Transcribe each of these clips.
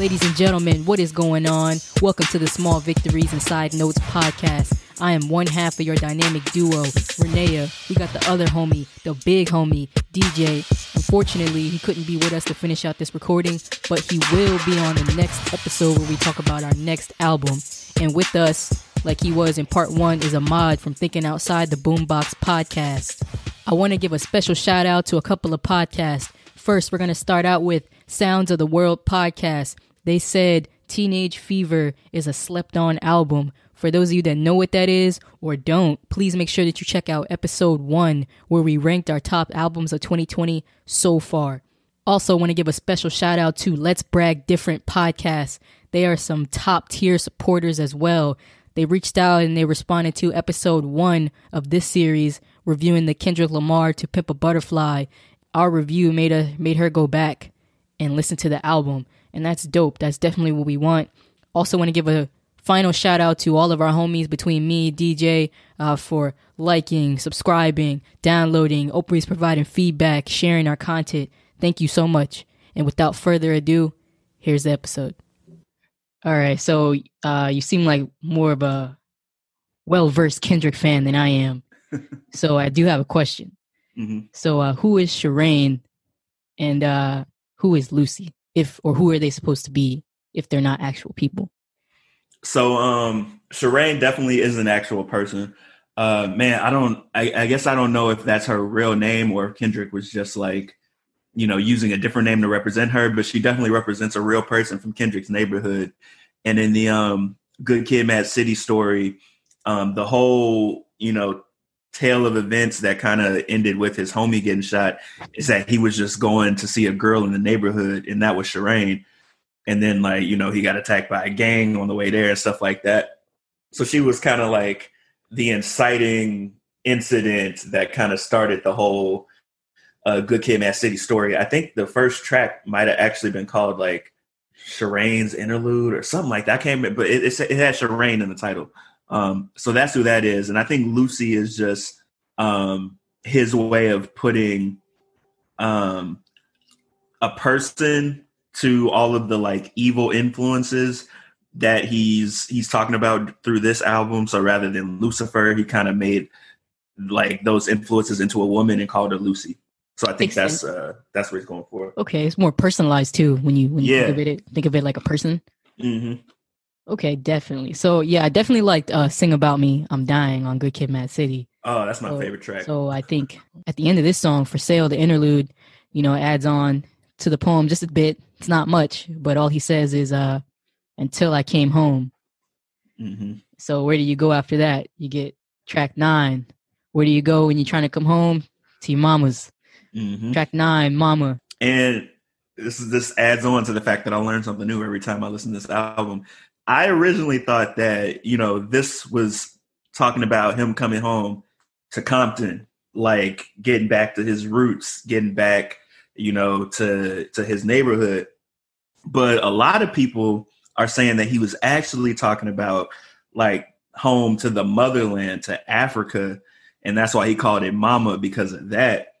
Ladies and gentlemen, what is going on? Welcome to the Small Victories and Side Notes podcast. I am one half of your dynamic duo, Renea. We got the other homie, the big homie, DJ. Unfortunately, he couldn't be with us to finish out this recording, but he will be on the next episode where we talk about our next album. And with us, like he was in part one, is Ahmad from Thinking Outside the Boombox podcast. I want to give a special shout out to a couple of podcasts. First, we're going to start out with Sounds of the World podcast. They said Teenage Fever is a slept on album. For those of you that know what that is or don't, please make sure that you check out episode one where we ranked our top albums of 2020 so far. Also, want to give a special shout out to Let's Brag Different podcast. They are some top tier supporters as well. They reached out and they responded to episode one of this series, reviewing the Kendrick Lamar to Pimp a Butterfly. Our review made a made her go back and listen to the album, and that's dope. That's definitely what we want. Also, want to give a final shout out to all of our homies between me, DJ, uh, for liking, subscribing, downloading, Oprah's providing feedback, sharing our content. Thank you so much. And without further ado, here's the episode. All right, so uh, you seem like more of a well versed Kendrick fan than I am. so I do have a question. Mm-hmm. So uh, who is Sherane and uh, who is Lucy? If or who are they supposed to be if they're not actual people? So, um, Sherane definitely is an actual person. Uh, man, I don't. I, I guess I don't know if that's her real name or if Kendrick was just like, you know, using a different name to represent her. But she definitely represents a real person from Kendrick's neighborhood. And in the um, Good Kid, Mad City story, um, the whole you know tale of events that kind of ended with his homie getting shot is that he was just going to see a girl in the neighborhood, and that was Sherane. And then, like, you know, he got attacked by a gang on the way there and stuff like that. So she was kind of like the inciting incident that kind of started the whole uh, Good Kid, Mad City story. I think the first track might have actually been called like Sherane's Interlude or something like that. I can't remember, but it, it, it had Sherane in the title. Um, so that's who that is. And I think Lucy is just um, his way of putting um, a person to all of the like evil influences that he's he's talking about through this album. So rather than Lucifer, he kind of made like those influences into a woman and called her Lucy. So I think Makes that's sense. uh that's what he's going for. Okay, it's more personalized too when you when you Yeah. think of it think of it like a person. hmm Okay, definitely. So yeah, I definitely liked uh, "Sing About Me." I'm dying on Good Kid, Mad City. Oh, that's my So- favorite track. So I think at the end of this song, "For Sale," the interlude, you know, adds on to the poem just a bit. It's not much, but all he says is uh, "Until I came home." hmm So where do you go after that? You get track nine. Where do you go when you're trying to come home? To your mama's. hmm Track nine, mama. And this is this adds on to the fact that I learn something new every time I listen to this album. I originally thought that, you know, this was talking about him coming home to Compton, like getting back to his roots, getting back, you know, to to his neighborhood. But a lot of people are saying that he was actually talking about like home to the motherland, to Africa, and that's why he called it mama because of that.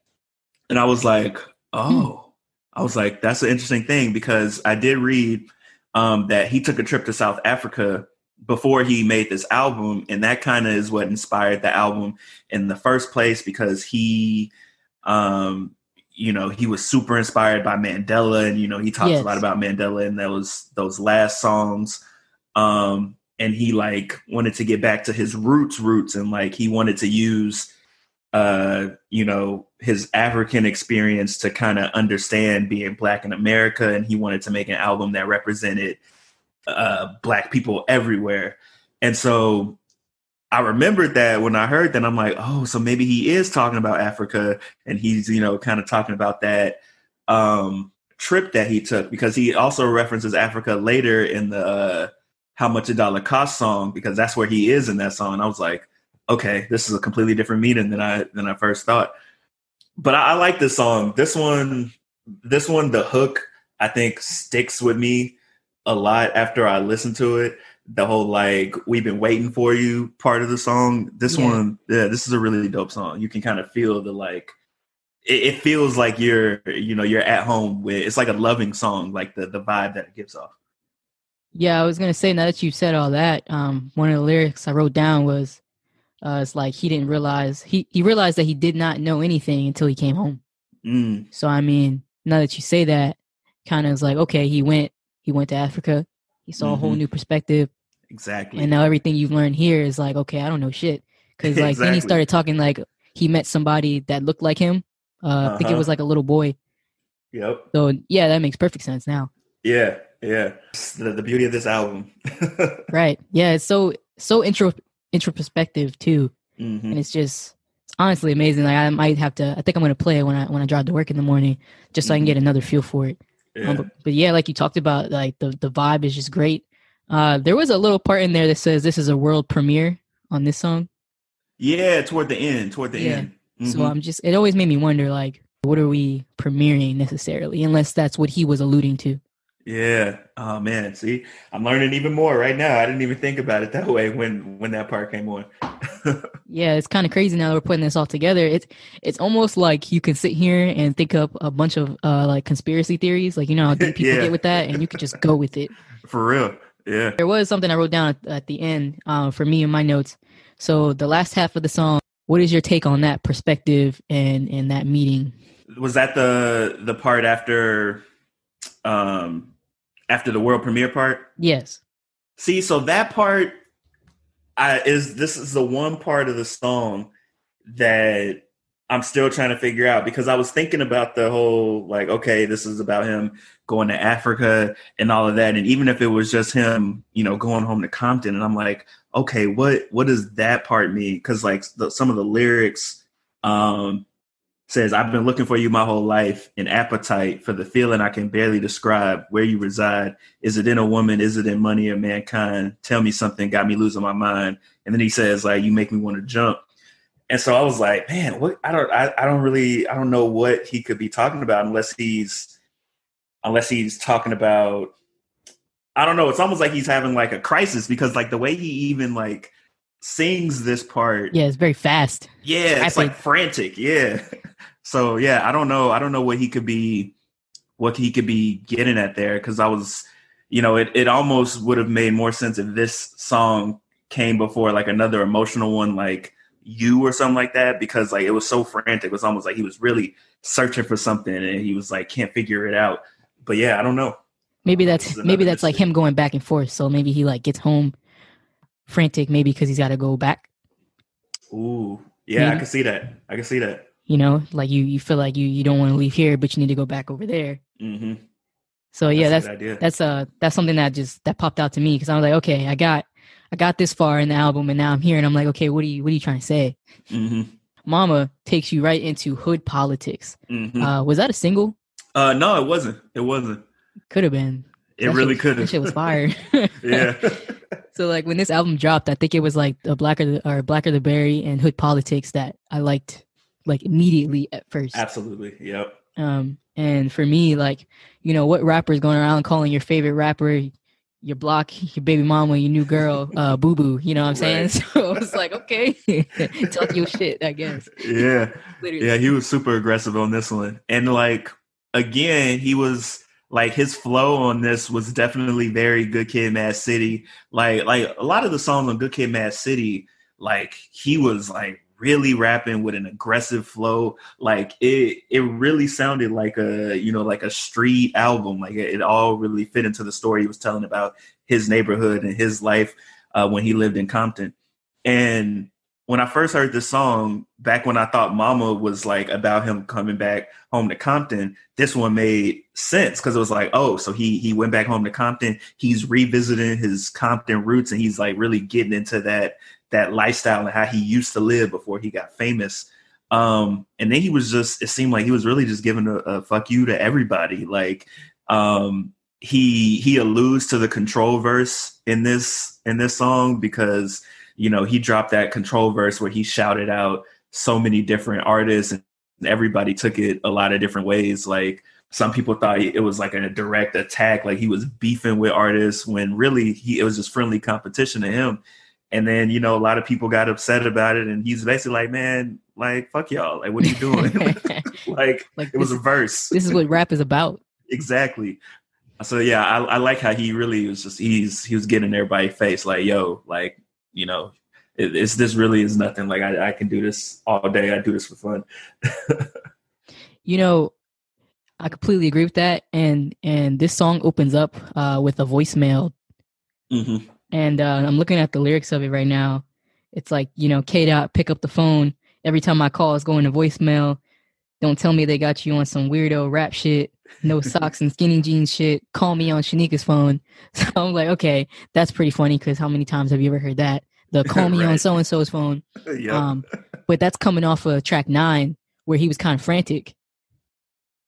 And I was like, hmm. oh, I was like, that's an interesting thing because I did read um, that he took a trip to South Africa before he made this album, and that kind of is what inspired the album in the first place because he, um, you know, he was super inspired by Mandela, and you know, he talks Yes. a lot about Mandela in those those last songs. Um, and he like wanted to get back to his roots, roots, and like he wanted to use uh, you know, his African experience to kind of understand being black in America, and he wanted to make an album that represented uh, black people everywhere. And so I remembered that when I heard that, I'm like, oh, so maybe he is talking about Africa, and he's you know kind of talking about that um, trip that he took because he also references Africa later in the uh, "How Much a Dollar Cost" song because that's where he is in that song. I was like, okay, this is a completely different meaning than I than I first thought. But I, I like this song. This one, this one, the hook, I think sticks with me a lot after I listen to it. The whole like we've been waiting for you part of the song. This Yeah. one, yeah, this is a really dope song. You can kind of feel the like. It, it feels like you're, you know, you're at home with. It's like a loving song, like the the vibe that it gives off. Yeah, I was gonna say now that you said all that, um, one of the lyrics I wrote down was, uh, "It's like he didn't realize he he realized that he did not know anything until he came home." Mm, So I mean, now that you say that, kind of is like, okay, he went he went to Africa, he saw a whole Mhm. new perspective, exactly. and now everything you've learned here is like, okay, I don't know shit, because like then he started talking like he met somebody that looked like him. Uh, I think it Uh-huh. was like a little boy. yep. So yeah, that makes perfect sense now. Yeah. Yeah. The, the beauty of this album. Right? Yeah, it's so so intro introspective too. Mhm. and it's just it's honestly amazing. Like I might have to. I think I'm gonna play it when I when I drive to work in the morning, just so I can get another feel for it. Yeah. Um, but, but yeah, like you talked about, like the the vibe is just great. Uh, there was a little part in there that says this is a world premiere on this song. yeah. Toward the end. Toward the Yeah. end. So Mhm. I'm just. It always made me wonder, like, what are we premiering necessarily? Unless that's what he was alluding to. Yeah. Oh man. See, I'm learning even more right now. I didn't even think about it that way when when that part came on. Yeah, it's kind of crazy now that we're putting this all together. It's it's almost like you can sit here and think up a bunch of uh like conspiracy theories, like you know how deep people Yeah. get with that, and you could just go with it. For real. Yeah. There was something I wrote down at, at the end uh, for me in my notes. So the last half of the song, what is your take on that perspective and and that meeting? Was that the the part after um after the world premiere part? Yes. See, so that part I is this is the one part of the song that I'm still trying to figure out because I was thinking about the whole like, okay, this is about him going to Africa and all of that. And even if it was just him, you know, going home to Compton, and I'm like, okay, what what does that part mean? Because like the, some of the lyrics um says, I've been looking for you my whole life, an appetite for the feeling I can barely describe, where you reside. Is it in a woman? Is it in money or mankind? Tell me something, got me losing my mind. And then he says, like, you make me want to jump. And so I was like, man, what I don't I, I don't really I don't know what he could be talking about unless he's unless he's talking about I don't know, it's almost like he's having like a crisis because like the way he even like sings this part Yeah, it's very fast. yeah, it's like frantic. Yeah. So yeah, I don't know. I don't know what he could be, what he could be getting at there. Because I was, you know, it it almost would have made more sense if this song came before like another emotional one, like you or something like that. Because like it was so frantic. It was almost like he was really searching for something, and he was like can't figure it out. But yeah, I don't know. Maybe that's maybe that's like him going back and forth. So maybe he like gets home frantic, maybe because he's got to go back. Ooh, yeah, I can see that. I can see that. You know, like you you feel like you you don't want to leave here, but you need to go back over there. hmm So yeah, that's idea. that's uh that's something that just that popped out to me because I was like, okay, I got I got this far in the album, and now I'm here, and I'm like, okay, what are you what are you trying to say? hmm Mama takes you right into hood politics. hmm Uh, was that a single? uh, no, it wasn't. It wasn't. Could have been. It That really could have. shit was fire. yeah. so like when this album dropped, I think it was like a Blacker the, or Blacker the Berry and Hood Politics that I liked like immediately at first. Absolutely. Yep. Um, and for me, like you know, what rapper is going around calling your favorite rapper your block, your baby mama, your new girl, uh, boo boo? You know what I'm saying? Right. So I was like, okay, talk your shit, I guess. Yeah. Yeah. He was super aggressive on this one. And like, again, he was like, his flow on this was definitely very Good Kid Mad City. Like, like a lot of the songs on Good Kid Mad City, like, he was like, really rapping with an aggressive flow like it it really sounded like a you know like a street album like it, it all really fit into the story he was telling about his neighborhood and his life uh, when he lived in compton and when I first heard this song, back when I thought Mama was like about him coming back home to Compton, this one made sense because it was like, oh, so he he went back home to Compton. He's revisiting his Compton roots, and he's like really getting into that that lifestyle and how he used to live before he got famous. Um, and then he was just, it seemed like he was really just giving a, a fuck you to everybody. Like, um, he he alludes to the control verse in this in this song because you know, he dropped that control verse where he shouted out so many different artists and everybody took it a lot of different ways. Like some people thought it was like a direct attack, like he was beefing with artists when really he it was just friendly competition to him. And then, you know, a lot of people got upset about it and he's basically like, Man, like fuck y'all. Like what are you doing? like like it was a verse. this is what rap is about. exactly. So yeah, I, I like how he really was just he's he was getting everybody's face like, yo, like you know, it, it's this really is nothing. Like I, I can do this all day. I do this for fun. you know, I completely agree with that. And and this song opens up uh, with a voicemail, mm-hmm. And uh, I'm looking at the lyrics of it right now. It's like you know, K dot pick up the phone every time I call. It's going to voicemail. Don't tell me they got you on some weirdo rap shit. No socks and skinny jeans shit. Call me on Shanika's phone. So I'm like, okay, that's pretty funny because how many times have you ever heard that? The call me right. on so and so's phone. Yep. Um, but that's coming off of track nine where he was kind of frantic.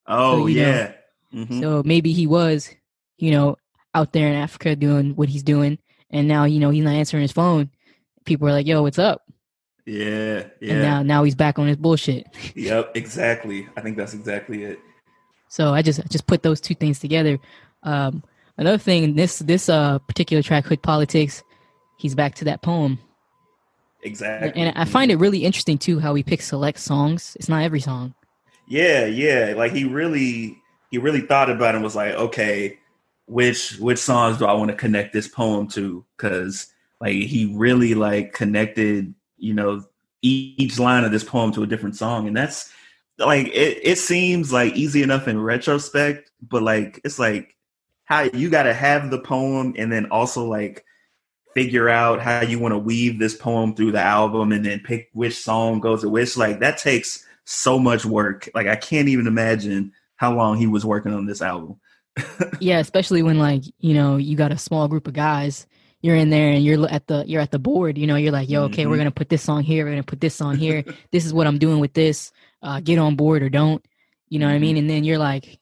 Oh so, yeah. Mm-hmm. So maybe he was, you know, out there in Africa doing what he's doing, and now you know he's not answering his phone. People are like, "Yo, what's up?" Yeah, yeah. And now, now he's back on his bullshit. yep, exactly. I think that's exactly it. So I just I just put those two things together. Um, another thing, this this uh particular track, Hood Politics, he's back to that poem. Exactly. And I find it really interesting too how he picks select songs. It's not every song. Yeah, yeah. Like he really he really thought about it and was like, okay, which which songs do I want to connect this poem to? Cause like he really like connected, you know, each line of this poem to a different song. And that's like it, it seems like easy enough in retrospect, but like it's like how you gotta have the poem and then also like figure out how you want to weave this poem through the album and then pick which song goes to which like that takes so much work like i can't even imagine how long he was working on this album yeah especially when like you know you got a small group of guys you're in there and you're at the you're at the board you know you're like yo okay mm-hmm. we're gonna put this song here we're gonna put this on here this is what i'm doing with this uh, get on board or don't you know mm-hmm. what i mean mm-hmm. and then you're like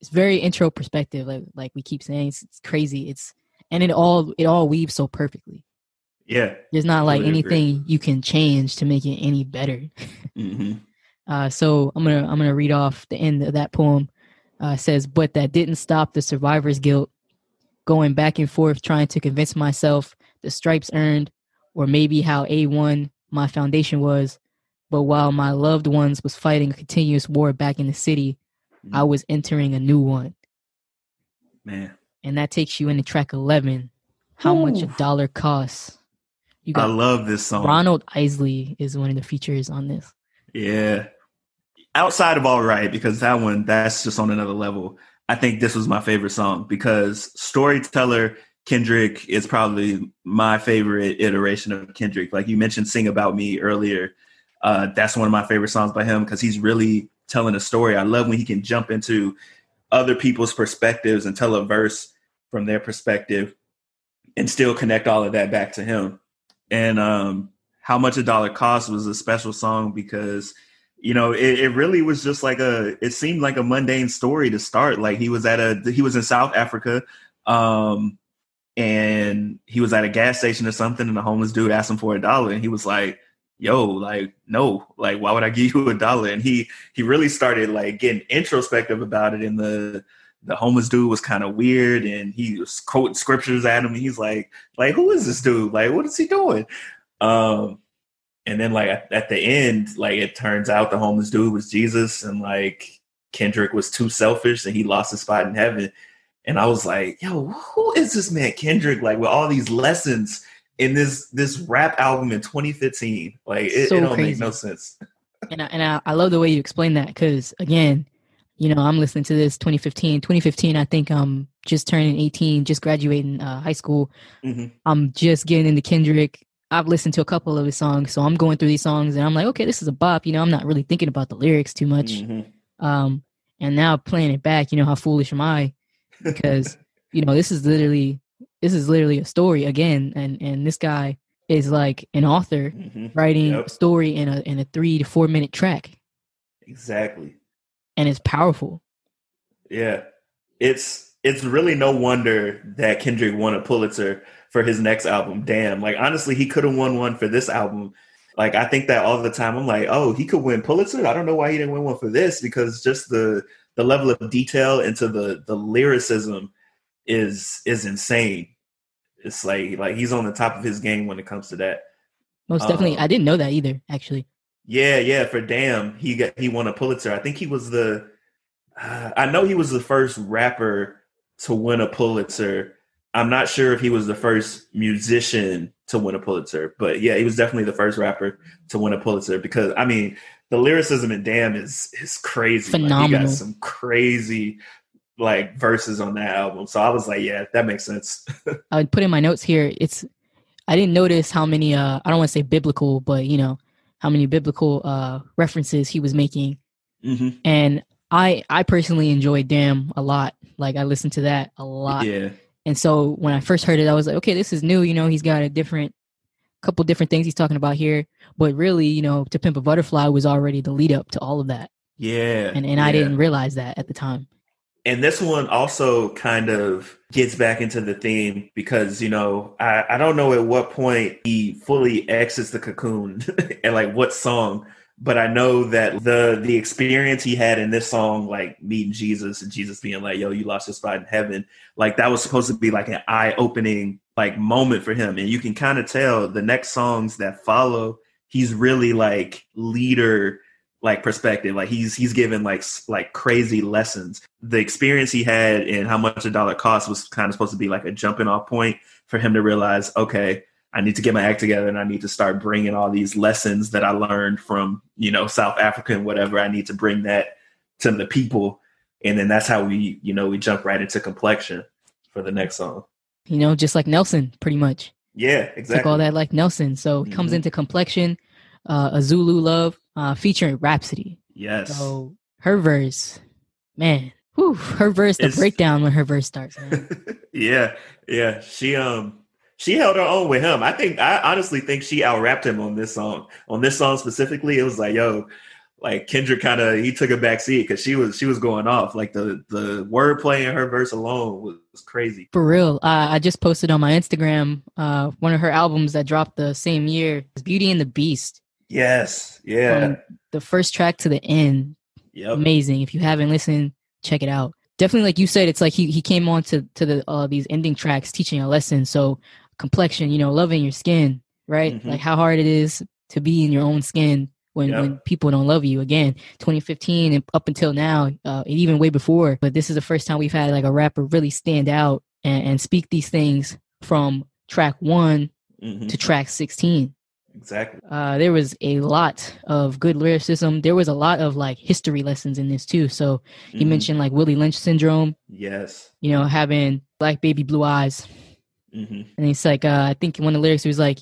it's very intro perspective like like we keep saying it's, it's crazy it's and it all it all weaves so perfectly. Yeah, there's not like anything agree. you can change to make it any better. Mm-hmm. Uh, so I'm gonna I'm gonna read off the end of that poem. Uh, says, but that didn't stop the survivor's guilt. Going back and forth, trying to convince myself the stripes earned, or maybe how A1 my foundation was. But while my loved ones was fighting a continuous war back in the city, mm-hmm. I was entering a new one. Man, and that takes you into track 11 how Ooh. much a dollar costs you got i love this song ronald isley is one of the features on this yeah outside of all right because that one that's just on another level i think this was my favorite song because storyteller kendrick is probably my favorite iteration of kendrick. Like you mentioned sing about me earlier. Uh, that's one of my favorite songs by him because he's really telling a story. I love when he can jump into other people's perspectives and tell a verse from their perspective and still connect all of that back to him. And um, how much a dollar cost was a special song because you know it, it, really was just like a it seemed like a mundane story to start like he was at a he was in south africa um and he was at a gas station or something and the homeless dude asked him for a dollar and he was like yo, like, no, like, why would I give you a dollar? And he he really started like getting introspective about it. And the the homeless dude was kind of weird, and he was quoting scriptures at him. And he's like, like, who is this dude? Like, what is he doing? Um, and then like at, the end, like it turns out the homeless dude was Jesus, and like Kendrick was too selfish, and he lost his spot in heaven. And I was like, yo, who is this man Kendrick? Like with all these lessons in this this rap album in 2015. Like it, so it don't crazy. make no sense. and I, and I, I love the way you explain that because again, you know, I'm listening to this 2015. 2015, I think I'm just turning 18, just graduating uh, high school. Mm-hmm. I'm just getting into Kendrick. I've listened to a couple of his songs, so I'm going through these songs and I'm like, okay, this is a bop. You know, I'm not really thinking about the lyrics too much. Mm-hmm. Um, and now playing it back, you know, how foolish am I? Because you know, this is literally this is literally a story again, and and this guy is like an author mm-hmm. writing yep. a story in a in a three to four minute track. Exactly. And it's powerful. Yeah. It's it's really no wonder that Kendrick won a Pulitzer for his next album. Damn. Like honestly, he could have won one for this album. Like I think that all the time. I'm like, oh, he could win Pulitzer. I don't know why he didn't win one for this because just the the level of detail into the the lyricism is is insane. It's like like he's on the top of his game when it comes to that. Most definitely, um, I didn't know that either. Actually, yeah, yeah. For damn, he got he won a Pulitzer. I think he was the. Uh, I know he was the first rapper to win a Pulitzer. I'm not sure if he was the first musician to win a Pulitzer, but yeah, he was definitely the first rapper to win a Pulitzer because I mean, the lyricism in Damn is is crazy. Phenomenal. Like, he got some crazy like verses on that album. So I was like, yeah, that makes sense. I would put in my notes here. It's I didn't notice how many uh I don't want to say biblical, but you know, how many biblical uh references he was making. mm-hmm. And I I personally enjoyed Damn a lot. Like I listened to that a lot. Yeah. And so when I first heard it, I was like, okay, this is new. You know, he's got a different couple different things he's talking about here. But really, you know, To Pimp a Butterfly was already the lead up to all of that. Yeah. And and I didn't realize that at the time. and this one also kind of gets back into the theme because you know I, I don't know at what point he fully exits the cocoon and like what song but i know that the the experience he had in this song like meeting jesus and jesus being like yo you lost your spot in heaven like that was supposed to be like an eye-opening like moment for him. And you can kind of tell the next songs that follow he's really like leader like perspective like he's he's given like like crazy lessons. The experience he had and how much a dollar cost was kind of supposed to be like a jumping off point for him to realize okay i need to get my act together and i need to start bringing all these lessons that i learned from you know south africa and whatever i need to bring that to the people and then that's how we you know we jump right into complexion for the next song You know, just like Nelson, pretty much. yeah Took exactly all that like Nelson. So it comes Mhm. into complexion, uh a Zulu love, uh featuring Rapsody. yes So her verse, man. Whew, her verse, the It's- breakdown when her verse starts, yeah, yeah. She um she held her own with him. I think I honestly think she out rapped him on this song. On this song specifically, it was like, yo, like Kendrick kind of he took a back seat because she was she was going off. Like the the wordplay in her verse alone was, was crazy. For real. Uh, I just posted on my Instagram uh one of her albums that dropped the same year, Beauty and the Beast. Yes, yeah, From the first track to the end, yep, amazing. If you haven't listened, check it out. Definitely, like you said, it's like he he came on to to the uh, these ending tracks teaching a lesson. So complexion, you know, loving your skin, right? Mhm. Like how hard it is to be in your own skin when Yep. when people don't love you. Again, 2015 and up until now, uh, and even way before. But this is the first time we've had like a rapper really stand out and, and speak these things from track one Mhm, to track 16 exactly. uh, there was a lot of good lyricism. There was a lot of like history lessons in this too. So he Mhm, mentioned like Willie Lynch syndrome, yes, you know, having black baby blue eyes. Hmm And he's like, uh, I think one of the lyrics was like,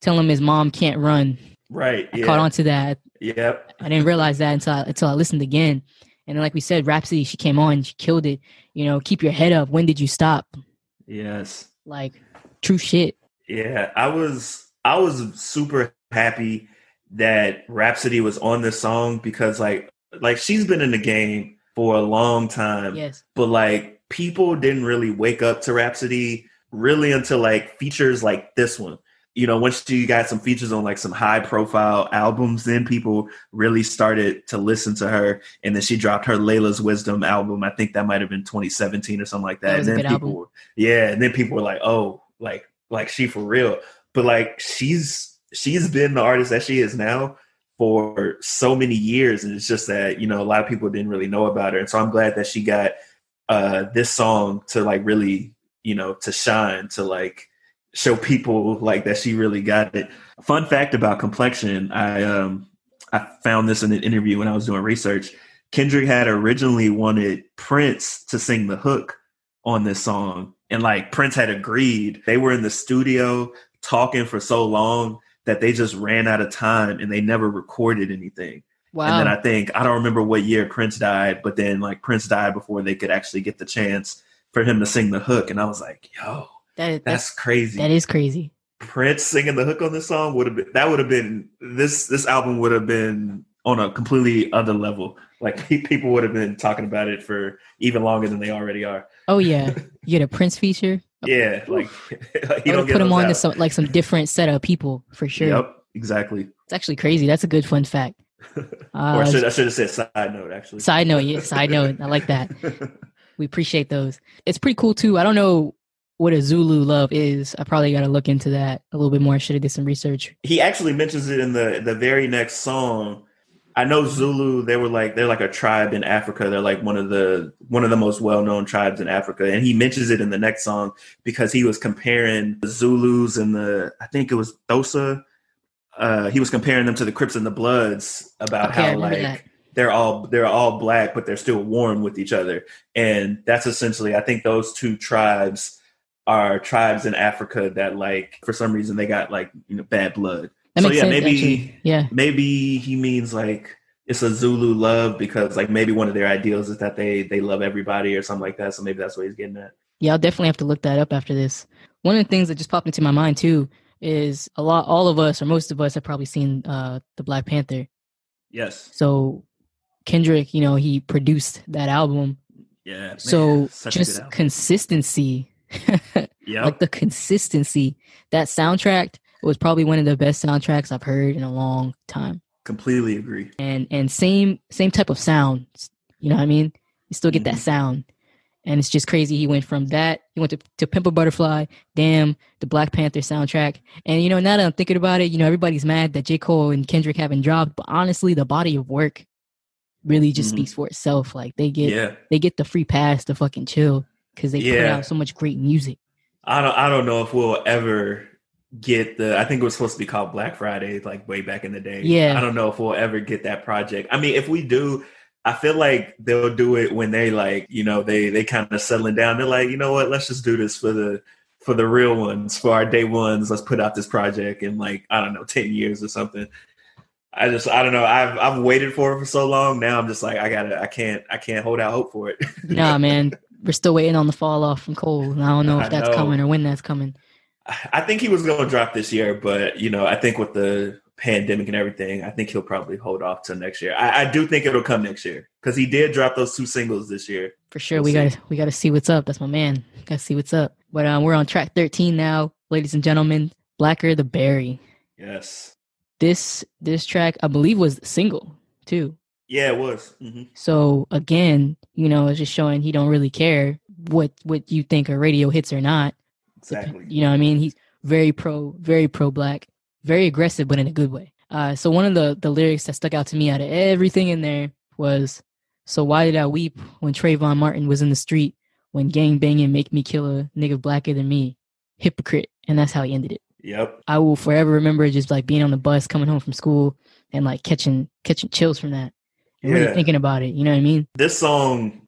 tell him his mom can't run. right. I Yeah, caught on to that. yep, I didn't realize that until I, until I listened again. And then, like we said, Rapsody, she came on, she killed it. You know, keep your head up. When did you stop? yes. Like, true shit. Yeah, I was I was super happy that Rapsody was on this song because like like she's been in the game for a long time, Yes. but like people didn't really wake up to Rapsody really until like features like this one. You know, once she got some features on like some high profile albums, then people really started to listen to her. And then she dropped her Laila's Wisdom album. I think that might have been 2017 or something like that. That and then people, album. were- yeah, and then people were like, "Oh, like like she for real." But like she's she's been the artist that she is now for so many years, and it's just that you know a lot of people didn't really know about her, and so I'm glad that she got uh this song to like really you know to shine to like show people like that she really got it. Fun fact about complexion, I um I found this in an interview when I was doing research. Kendrick had originally wanted Prince to sing the hook on this song. And like Prince had agreed. They were in the studio talking for so long that they just ran out of time and they never recorded anything. Wow. And then I think I don't remember what year Prince died, but then like Prince died before they could actually get the chance for him to sing the hook. And I was like, yo, that, that's, that's crazy. that is crazy. Prince singing the hook on this song would have been that would have been this this album would have been on a completely other level. Like people would have been talking about it for even longer than they already are. Oh, yeah. You get a Prince feature. Yeah, like you don't get put him on to some like some different set of people for sure. Yep, exactly. It's actually crazy. That's a good fun fact. or Uh, I should I should have said side note actually. side note, yeah, side note. I like that. We appreciate those. It's pretty cool too. I don't know what a Zulu love is. I probably got to look into that a little bit more. I should have did some research. he actually mentions it in the the very next song I know Zulu. They were like they're like a tribe in Africa. They're like one of the one of the most well known tribes in Africa, and he mentions it in the next song because he was comparing the Zulus and the I think it was Xhosa. Uh, he was comparing them to the Crips and the Bloods about Okay, how like that. They're all they're all black, but they're still warm with each other, and that's essentially I think those two tribes are tribes in Africa that like for some reason they got like you know bad blood. That so yeah, sense. maybe actually. Yeah. maybe he means like it's a Zulu love because like maybe one of their ideals is that they they love everybody or something like that. So maybe that's what he's getting at. Yeah, I'll definitely have to look that up after this. One of the things that just popped into my mind too is a lot all of us or most of us have probably seen uh the Black Panther. Yes. So Kendrick, you know, he produced that album. Yeah. man, so just consistency yeah. like the consistency that soundtrack was probably one of the best soundtracks I've heard in a long time. completely agree. And and same same type of sound. You know what I mean? You still get that Mhm. sound. And it's just crazy. He went from that, he went to, to Pimp a Butterfly, damn, the Black Panther soundtrack. And you know, now that I'm thinking about it, you know, everybody's mad that J. Cole and Kendrick haven't dropped, but honestly, the body of work really just Mhm. speaks for itself. Like they get Yeah. they get the free pass to fucking chill because they put out so much great music. I don't I don't know if we'll ever get the I think it was supposed to be called Black Friday like way back in the day. Yeah. I don't know if we'll ever get that project. I mean, if we do, I feel like they'll do it when they like, you know, they they kind of settling down. They're like, you know what, let's just do this for the for the real ones, for our day ones. Let's put out this project in like, I don't know, 10 years or something. I just I don't know. I've I've waited for it for so long. Now I'm just like I gotta I can't I can't hold out hope for it. Nah, man, we're still waiting on the fall off from Cole. I don't know if that's know. coming or when that's coming. I think he was going to drop this year, but you know, I think with the pandemic and everything, I think he'll probably hold off till next year. I, I do think it'll come next year because he did drop those two singles this year. For sure, We'll we gotta we gotta see what's up. That's my man. Gotta see what's up. But um, we're on track thirteen now, ladies and gentlemen. Blacker the Berry. Yes, This this track, I believe, was single too. yeah, it was. hmm So again, you know, it's just showing he don't really care what what you think are radio hits or not. Exactly. You know what I mean? He's very pro, very pro black, very aggressive, but in a good way. Uh, so one of the the lyrics that stuck out to me out of everything in there was, "So why did I weep when Trayvon Martin was in the street when gang banging make me kill a nigga blacker than me, hypocrite?" And that's how he ended it. Yep. I will forever remember just like being on the bus coming home from school and like catching catching chills from that and really Yeah. thinking about it. You know what I mean? This song,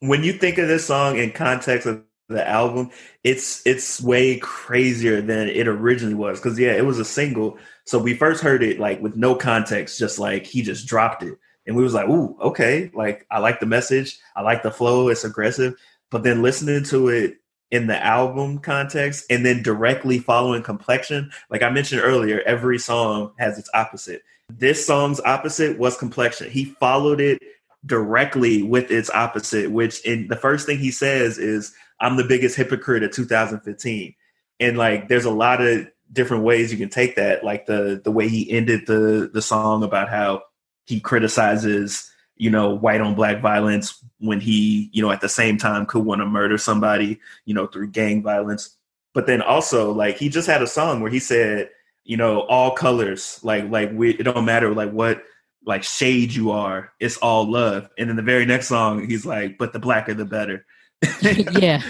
when you think of this song in context of the album, it's it's way crazier than it originally was. Because yeah, it was a single, so we first heard it like with no context, just like he just dropped it, and we was like, "Ooh, okay." Like I like the message, I like the flow, it's aggressive. But then listening to it in the album context, and then directly following complexion, like I mentioned earlier, every song has its opposite. This song's opposite was complexion. He followed it directly with its opposite, which in the first thing he says is, I'm the biggest hypocrite of 2015. And like there's a lot of different ways you can take that. Like the the way he ended the the song about how he criticizes, you know, white on black violence when he, you know, at the same time could want to murder somebody, you know, through gang violence. But then also like he just had a song where he said, you know, all colors, like like we it don't matter like what like shade you are, it's all love. And then the very next song, he's like, but the blacker the better. yeah,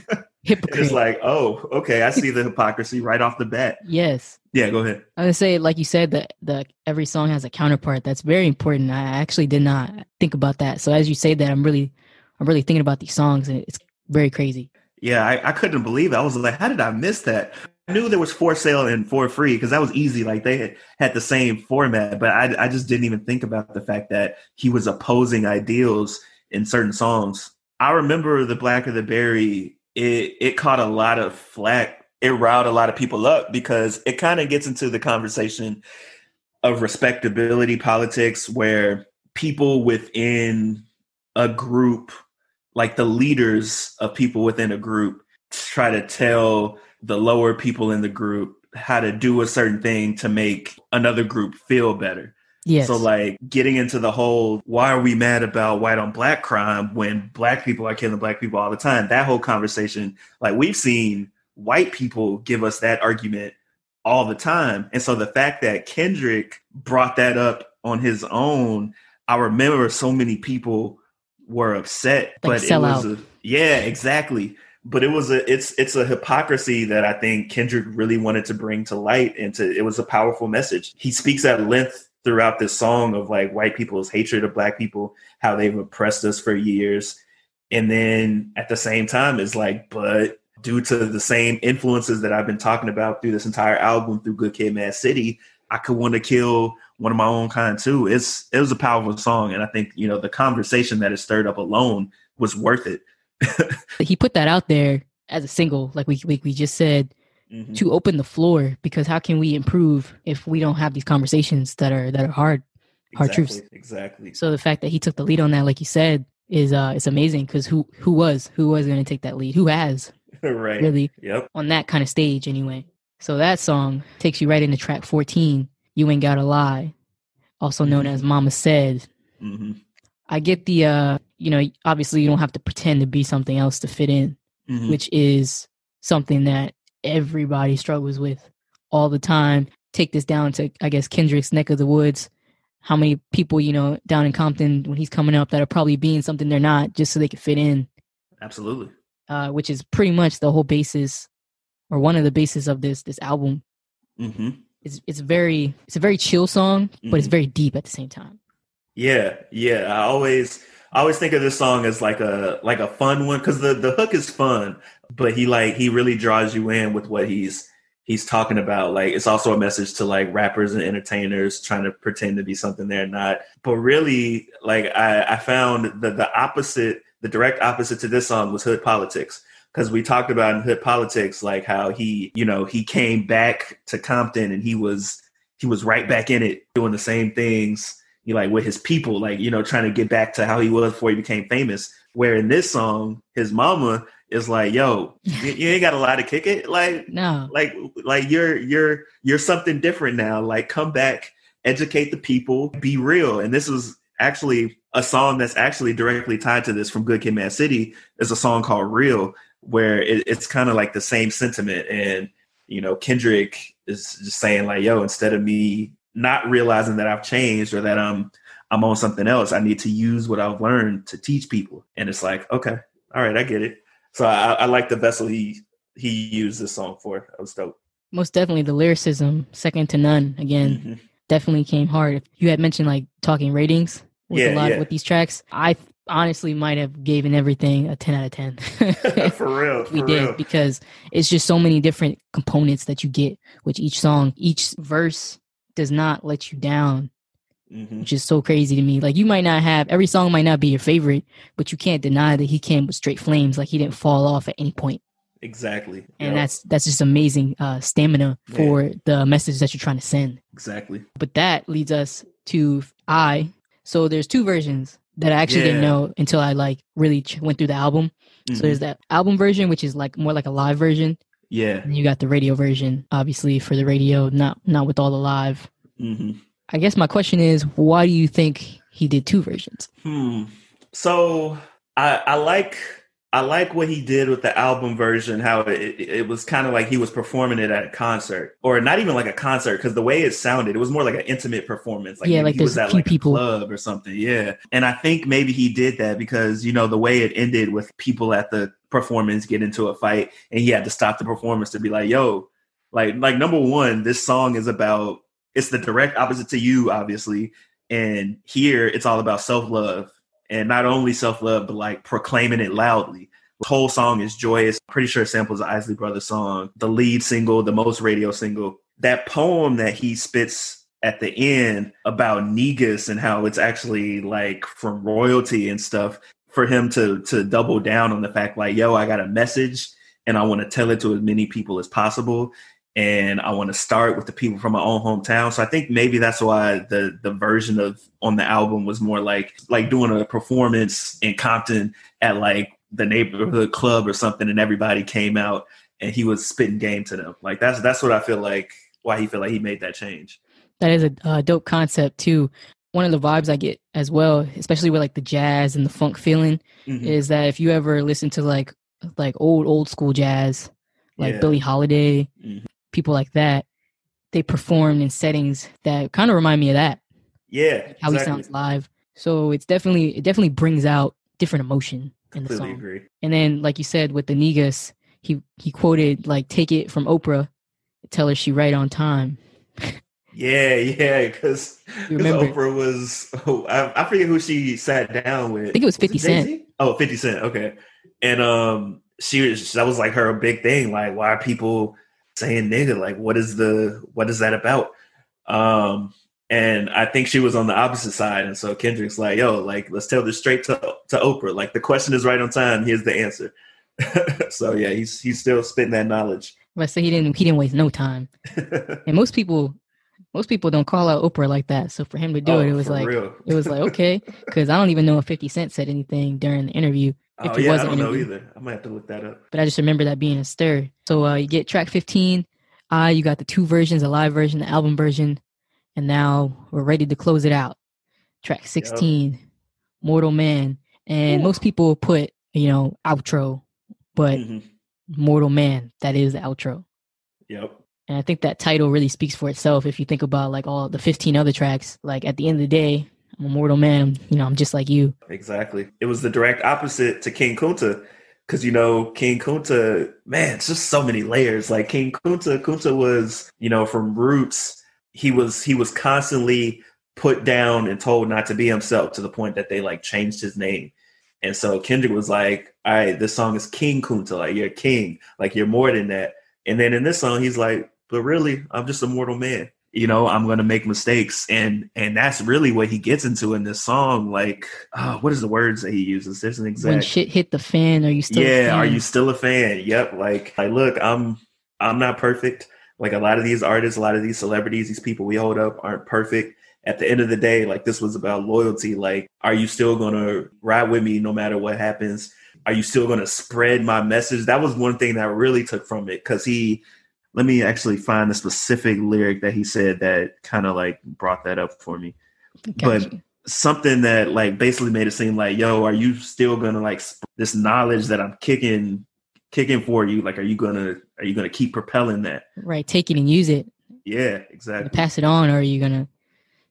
hypocrite. it's like, oh, okay, I see the hypocrisy right off the bat. yes. Yeah, go ahead. I would say, like you said, that the every song has a counterpart. That's very important. I actually did not think about that. So as you say that, I'm really, I'm really thinking about these songs, and it's very crazy. Yeah, I, I couldn't believe it. I was like, how did I miss that? I knew there was for sale and for free because that was easy. Like they had, had the same format, but I, I just didn't even think about the fact that he was opposing ideals in certain songs. I remember the Blacker the Berry. It it caught a lot of flack. It riled a lot of people up because it kind of gets into the conversation of respectability politics, where people within a group, like the leaders of people within a group, try to tell the lower people in the group how to do a certain thing to make another group feel better. Yes. So like getting into the whole why are we mad about white on black crime when black people are killing black people all the time? That whole conversation, like we've seen white people give us that argument all the time. And so the fact that Kendrick brought that up on his own, I remember so many people were upset, Like but it was a, yeah, exactly. But it was a it's it's a hypocrisy that I think Kendrick really wanted to bring to light, and to it was a powerful message. He speaks at length throughout this song of like white people's hatred of black people, how they've oppressed us for years, and then at the same time, it's like, but due to the same influences that I've been talking about through this entire album, through Good Kid, Mad City, I could want to kill one of my own kind too. It's it was a powerful song, and I think you know the conversation that it stirred up alone was worth it. He put that out there as a single, like we we, we just said, Mhm. to open the floor because how can we improve if we don't have these conversations that are that are hard? Hard exactly, truths. Exactly. So the fact that he took the lead on that, like you said, is uh it's amazing because who who was who was going to take that lead? Who has right. really Yep. on that kind of stage anyway? So that song takes you right into track fourteen. You ain't gotta lie, also known as Mama Said. hmm I get the uh you know obviously you don't have to pretend to be something else to fit in, hmm which is something that everybody struggles with all the time. Take this down to I guess Kendrick's neck of the woods. How many people you know down in Compton when he's coming up that are probably being something they're not just so they can fit in, Absolutely. uh, which is pretty much the whole basis or one of the bases of this this album. hmm It's it's very it's a very chill song, but it's Mhm. very deep at the same time. Yeah, yeah. I always I always think of this song as like a like a fun one because the the hook is fun, but he like he really draws you in with what he's he's talking about. Like it's also a message to like rappers and entertainers trying to pretend to be something they're not. But really, like I, I found that the opposite, the direct opposite to this song was hood politics. Because we talked about in hood politics, like how he, you know, he came back to Compton and he was he was right back in it, doing the same things you like with his people, like you know, trying to get back to how he was before he became famous. Where in this song, his mama is like, "Yo, you, you ain't got a lot to kick it. Like, No, like, like you're you're you're something different now. Like, come back, educate the people, be real." And this was actually a song that's actually directly tied to this from Good Kid, Mad City. Is a song called "Real," where it, it's kind of like the same sentiment, and you know, Kendrick is just saying like, "Yo, instead of me." Not realizing that I've changed or that I'm I'm on something else. I need to use what I've learned to teach people. And it's like, okay, all right, I get it. So I, I like the vessel he he used this song for. That was dope. most definitely the lyricism, second to none. Again, Mhm. definitely came hard. You had mentioned like talking ratings with a lot yeah. with these tracks. I honestly might have given everything a 10 out of 10. for real, we for did real. because it's just so many different components that you get with each song. Each verse does not let you down, Mhm. which is so crazy to me. Like you might not have every song might not be your favorite, but you can't deny that he came with straight flames. Like he didn't fall off at any point. Exactly. And Yep, that's that's just amazing uh stamina Yeah. for the message that you're trying to send. exactly. But that leads us to I. So there's two versions that I actually didn't know until I like really ch- went through the album. So Mhm. there's that album version, which is like more like a live version, yeah. and you got the radio version, obviously for the radio, not not with all the live. hmm I guess my question is, why do you think he did two versions? Hmm. So I I like I like what he did with the album version. How it it was kind of like he was performing it at a concert, or not even like a concert, because the way it sounded, it was more like an intimate performance. Like Yeah, like he was at like people. a club or something. Yeah, and I think maybe he did that because you know the way it ended with people at the performance get into a fight, and he had to stop the performance to be like, "Yo." Like, like number one, this song is about it's the direct opposite to you, obviously. And here it's all about self love. And not only self love, but like proclaiming it loudly. The whole song is joyous. Pretty sure it samples the Isley Brothers song, the lead single, the most radio single. That poem that he spits at the end about Negus and how it's actually like from royalty and stuff for him to to double down on the fact like, yo, I got a message and I want to tell it to as many people as possible and I want to start with the people from my own hometown. So I think maybe that's why the the version of on the album was more like like doing a performance in Compton at like the neighborhood club or something, and everybody came out and he was spitting game to them. Like that's that's what I feel like why he feel like he made that change. That is a uh, dope concept too. One of the vibes I get as well, especially with like the jazz and the funk feeling, Mhm. is that if you ever listen to like like old old school jazz, like Yeah. Billie Holiday, Mhm. People like that, they performed in settings that kind of remind me of that. Yeah, how he sounds live. So it's definitely it definitely brings out different emotion in the song. agree. And then, like you said, with the Negus, he he quoted like "Take it from Oprah, tell her she right on time." Yeah, yeah, because? Oprah was oh, I, I forget who she sat down with. I think it was 50 Cent. Jay-Z? Oh, 50 Cent. Okay, and um, she was that was like her big thing. Like, why are people saying nigga? Like, what is the what is that about? Um, and I think she was on the opposite side, and so Kendrick's like, yo, like let's tell this straight to to Oprah. Like the question is right on time. Here's the answer. so yeah, he's he's still spitting that knowledge. But so he didn't he didn't waste no time. And most people most people don't call out Oprah like that. So for him to do Oh, it, it was like real. it was like okay, because I don't even know if Fifty Cent said anything during the interview. If oh it yeah, was I don't know either. I might have to look that up. but I just remember that being a stir. So uh, you get track 15. I you got the two versions, the live version, the album version, and now we're ready to close it out. Track 16, Mortal Man, and Ooh. most people put you know outro, but Mhm. Mortal Man that is the outro. Yep. And I think that title really speaks for itself. If you think about like all the 15 other tracks, like at the end of the day, I'm a mortal man. You know, I'm just like you. Exactly. It was the direct opposite to King Kunta. Cause you know, King Kunta, man, it's just so many layers. Like King Kunta, Kunta was, you know, from roots, he was he was constantly put down and told not to be himself to the point that they like changed his name. And so Kendrick was like, All right, this song is King Kunta, like you're king, like you're more than that. And then in this song, he's like, But really, I'm just a mortal man. You know, I'm gonna make mistakes. And and that's really what he gets into in this song. Like, uh, what is the words that he uses? There's an exact When shit hit the fan, are you still? a yeah are you still a fan yep like like look i'm i'm not perfect like a lot of these artists a lot of these celebrities these people we hold up aren't perfect at the end of the day like this was about loyalty like are you still gonna ride with me no matter what happens are you still gonna spread my message that was one thing that I really took from it because he let me actually find the specific lyric that he said that kind of like brought that up for me Gotcha. but something that like basically made it seem like yo are you still gonna like sp- this knowledge that i'm kicking kicking for you like are you gonna are you gonna keep propelling that right, take it and use it. yeah exactly pass it on, or are you gonna?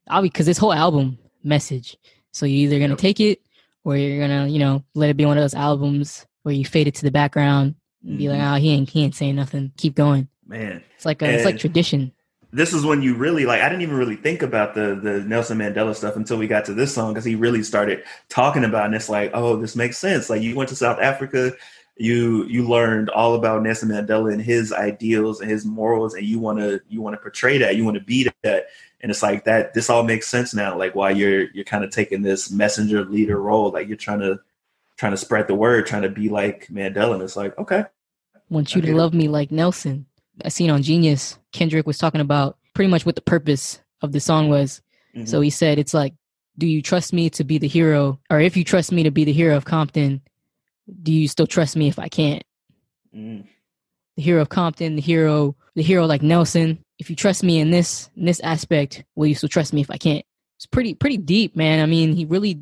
I'll be because this whole album message. So you're either gonna take it, or you're gonna, you know, let it be one of those albums where you fade it to the background and be like, Mhm. oh, he ain't, he ain't saying nothing. Keep going. Man It's like a, it's like tradition. this is when you really like i didn't even really think about the the nelson mandela stuff until we got to this song because he really started talking about it and it's like oh this makes sense like you went to south africa you you learned all about nelson mandela and his ideals and his morals and you want to you want to portray that you want to be that and it's like that this all makes sense now like why you're you're kind of taking this messenger leader role like you're trying to trying to spread the word trying to be like mandela and it's like okay Want you to it. love me like Nelson. I seen on Genius, Kendrick was talking about pretty much what the purpose of the song was. Mhm. So he said, it's like, do you trust me to be the hero? Or if you trust me to be the hero of Compton, do you still trust me if I can't? Mm. The hero of Compton, the hero, the hero like Nelson. If you trust me in this in this aspect, will you still trust me if I can't? It's pretty pretty deep, man. I mean, he really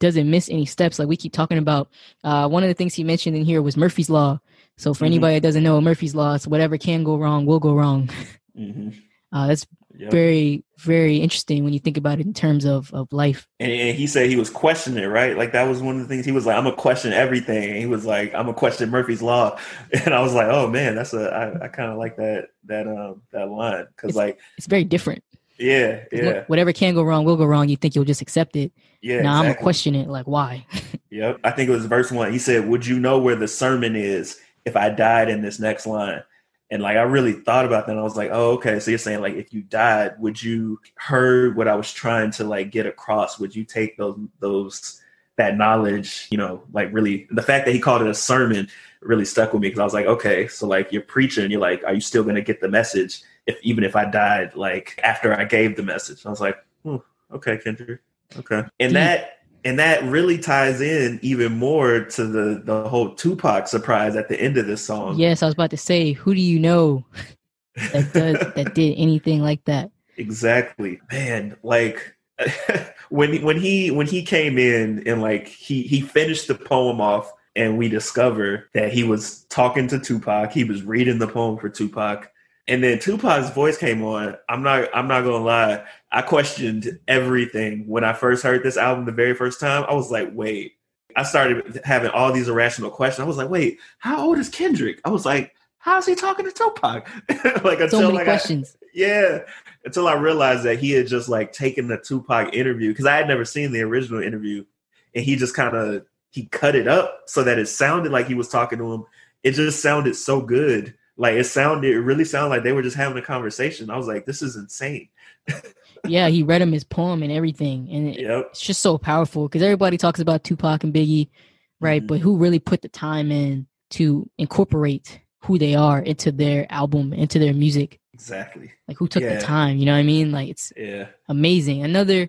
doesn't miss any steps. Like we keep talking about. Uh, one of the things he mentioned in here was Murphy's Law. So for Mhm. anybody that doesn't know Murphy's Law, it's whatever can go wrong will go wrong. hmm Uh, that's Yep. very very interesting when you think about it in terms of of life. And, and he said he was questioning it, right? Like that was one of the things he was like, "I'm gonna question everything." And he was like, "I'm gonna question Murphy's law," and I was like, "Oh man, that's a I, I kind of like that that um that line because It's- like It's very different. yeah yeah Whatever can go wrong will go wrong. You think you'll just accept it. yeah now I'm gonna question it. Like why? Yep, I think it was verse one. He said, "Would you know where the sermon is if I died in this next line?" And like I really thought about that. And I was like, "Oh, okay." So you're saying like if you died, would you heard what I was trying to like get across? Would you take those those that knowledge? You know, like really the fact that he called it a sermon really stuck with me because I was like, okay, so like you're preaching, you're like, are you still to get the message if even if I died like after I gave the message? I was like, hmm, okay, Kendrick, okay, and that and that really ties in even more to the the whole Tupac surprise at the end of this song. yes, I was about to say, who do you know that does that did anything like that? Exactly, man. Like when when he when he came in and like he he finished the poem off, and we discover that he was talking to Tupac. He was reading the poem for Tupac, And then Tupac's voice came on. I'm not I'm not gonna lie. I questioned everything when I first heard this album the very first time. I was like, wait. I started having all these irrational questions. I was like, wait, how old is Kendrick? I was like, how's he talking to Tupac? like until so many like questions. I, yeah. Until I realized that he had just like taken the Tupac interview because I had never seen the original interview, and he just kind of he cut it up so that it sounded like he was talking to him. It just sounded so good. Like it sounded, it really sounded like they were just having a conversation. I was like, this is insane. yeah, he read him his poem and everything, and it, Yep. it's just so powerful because everybody talks about Tupac and Biggie, right? Mhm. But who really put the time in to incorporate who they are into their album, into their music? Exactly. Like who took Yeah. the time? You know what I mean? Like it's Yeah. amazing. Another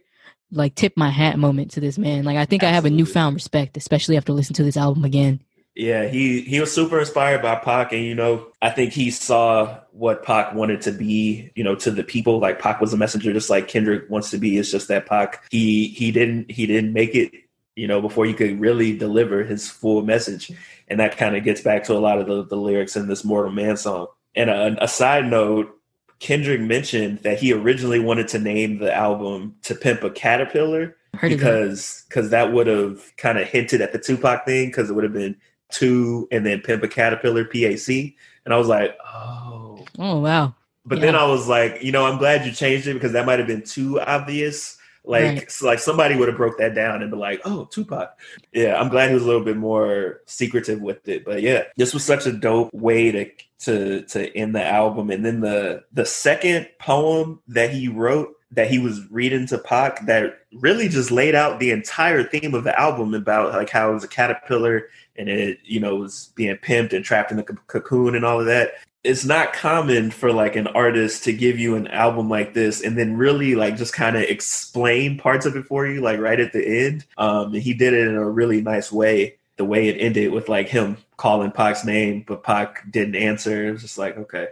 like tip my hat moment to this man. Like I think I have a newfound respect, especially after listening to this album again. Yeah, he he was super inspired by Pac, and you know, I think he saw what Pac wanted to be, you know, to the people. Like Pac was a messenger, just like Kendrick wants to be. It's just that Pac he he didn't he didn't make it, you know, before he could really deliver his full message, and that kind of gets back to a lot of the, the lyrics in this Mortal Man song. And a, a side note, Kendrick mentioned that he originally wanted to name the album "To Pimp a Caterpillar." Because because that would have kind of hinted at the Tupac thing because it would have been two and then Pimp a Caterpillar PAC, and I was like, oh. Oh wow. But then I was like, you know, I'm glad you changed it because that might have been too obvious. Like, Right. so like somebody would have broke that down and be like, oh, Tupac. Yeah, I'm glad he was a little bit more secretive with it. But yeah, this was such a dope way to to to end the album. And then the the second poem that he wrote that he was reading to Pac that really just laid out the entire theme of the album about like how it was a caterpillar and it you know was being pimped and trapped in the cocoon and all of that it's not common for like an artist to give you an album like this and then really like just kind of explain parts of it for you like right at the end um and he did it in a really nice way the way it ended with like him calling Pac's name but Pac didn't answer it was just like okay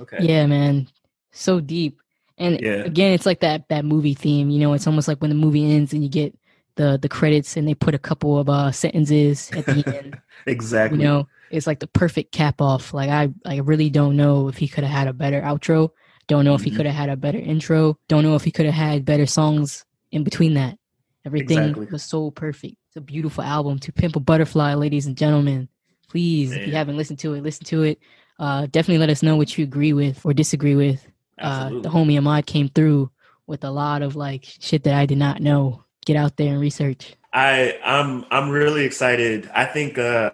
okay Yeah, man. So deep. And Yeah. again, it's like that that movie theme, you know, it's almost like when the movie ends and you get the the credits and they put a couple of uh sentences at the end. exactly You know, it's like the perfect cap off. Like I I really don't know if he could have had a better outro. Don't know if he Mhm. could have had a better intro. Don't know if he could have had better songs in between that. Everything Exactly. was so perfect. It's a beautiful album. To Pimp a Butterfly, ladies and gentlemen. Please, if you haven't listened to it, listen to it. Uh, definitely let us know what you agree with or disagree with. Uh, the homie Ahmad came through with a lot of like shit that I did not know. Get out there and research. I I'm I'm really excited. I think uh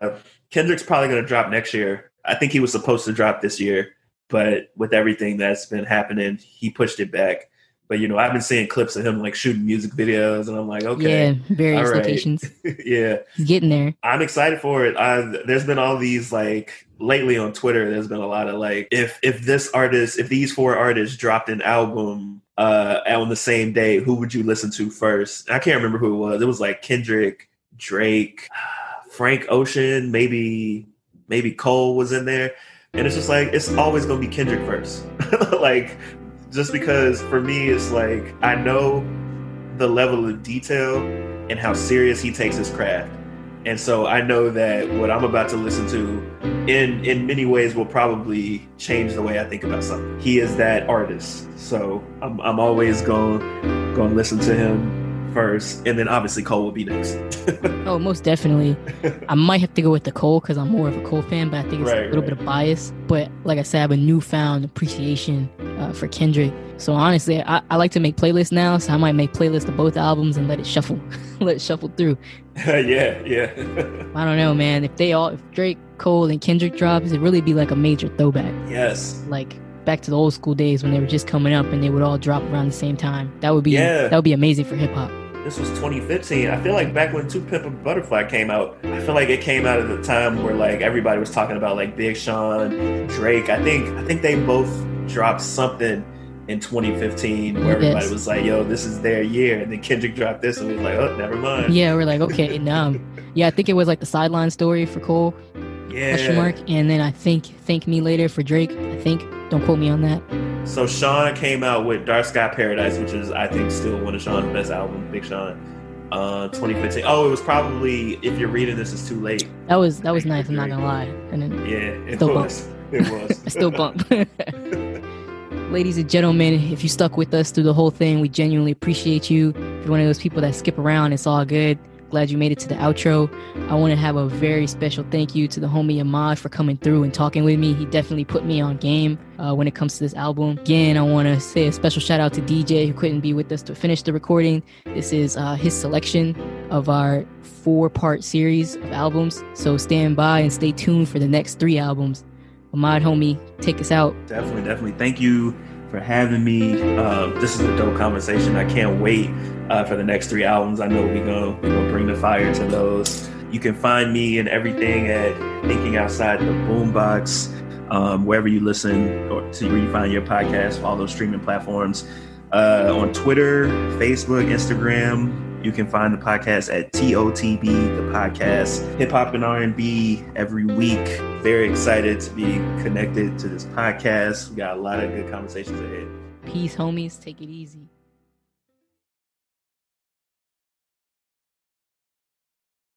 Kendrick's probably going to drop next year. I think he was supposed to drop this year, but with everything that's been happening, he pushed it back. But you know, I've been seeing clips of him like shooting music videos, and I'm like, okay, Yeah, various right. locations. yeah, He's getting there. I'm excited for it. I, there's been all these like lately on Twitter. There's been a lot of like, if if this artist, if these four artists dropped an album uh on the same day, who would you listen to first? I can't remember who it was. It was like Kendrick, Drake, Frank Ocean, maybe maybe Cole was in there, and it's just like it's always gonna be Kendrick first. like just because for me, it's like I know the level of detail and how serious he takes his craft. And so I know that what I'm about to listen to in in many ways will probably change the way I think about something. He is that artist. So I'm I'm always going going to listen to him first and then obviously Cole will be next. Oh, most definitely. I might have to go with the Cole because I'm more of a Cole fan, but I think it's a little right. bit of bias. But like I said, I have a newfound appreciation uh, for Kendrick. So honestly, I, I like to make playlists now, so I might make playlists of both albums and let it shuffle, let it shuffle through. yeah, yeah. I don't know, man. If they all, if Drake, Cole, and Kendrick drops, it'd really be like a major throwback, yes. like back to the old school days when they were just coming up and they would all drop around the same time. That would be Yeah. that would be amazing for hip hop. This was 2015. I feel like back when To Pimp a Butterfly came out, I feel like it came out at the time where like everybody was talking about like Big Sean, Drake. I think I think they both dropped something in 2015 where everybody Yes. was like, "Yo, this is their year," and then Kendrick dropped this, and we was like, "Oh, never mind." Yeah, we're like, okay, no. Yeah, I think it was like the sideline story for Cole. question Yeah. mark and then i think thank me later for drake i think don't quote me on that So Sean came out with Dark Sky Paradise, which is I think still one of Sean's best albums, Big Sean. Uh, 2015. Oh, it was probably if you're reading this, it's too late. that was that was nice i'm not gonna lie and then Yeah, it Still was. It was. i still bump ladies and gentlemen, if you stuck with us through the whole thing, we genuinely appreciate you. If you're one of those people that skip around, it's all good. Glad you made it to the outro. I want to have a very special thank you to the homie Ahmad for coming through and talking with me. He definitely put me on game uh, when it comes to this album. Again, I want to say a special shout out to DJ who couldn't be with us to finish the recording. This is uh, his selection of our four part series of albums. So stand by and stay tuned for the next three albums. Ahmad, homie, take us out. Definitely, definitely. Thank you for having me. Uh, this is a dope conversation. I can't wait uh, for the next three albums. I know we're we gonna bring the fire to those. You can find me and everything at Thinking Outside the Boombox, um, wherever you listen or to where you find your podcast, all those streaming platforms. Uh, on Twitter, Facebook, Instagram, you can find the podcast at TOTB, the podcast, hip hop and R&B every week. Very excited to be connected to this podcast. We got a lot of good conversations ahead. Peace, homies. Take it easy.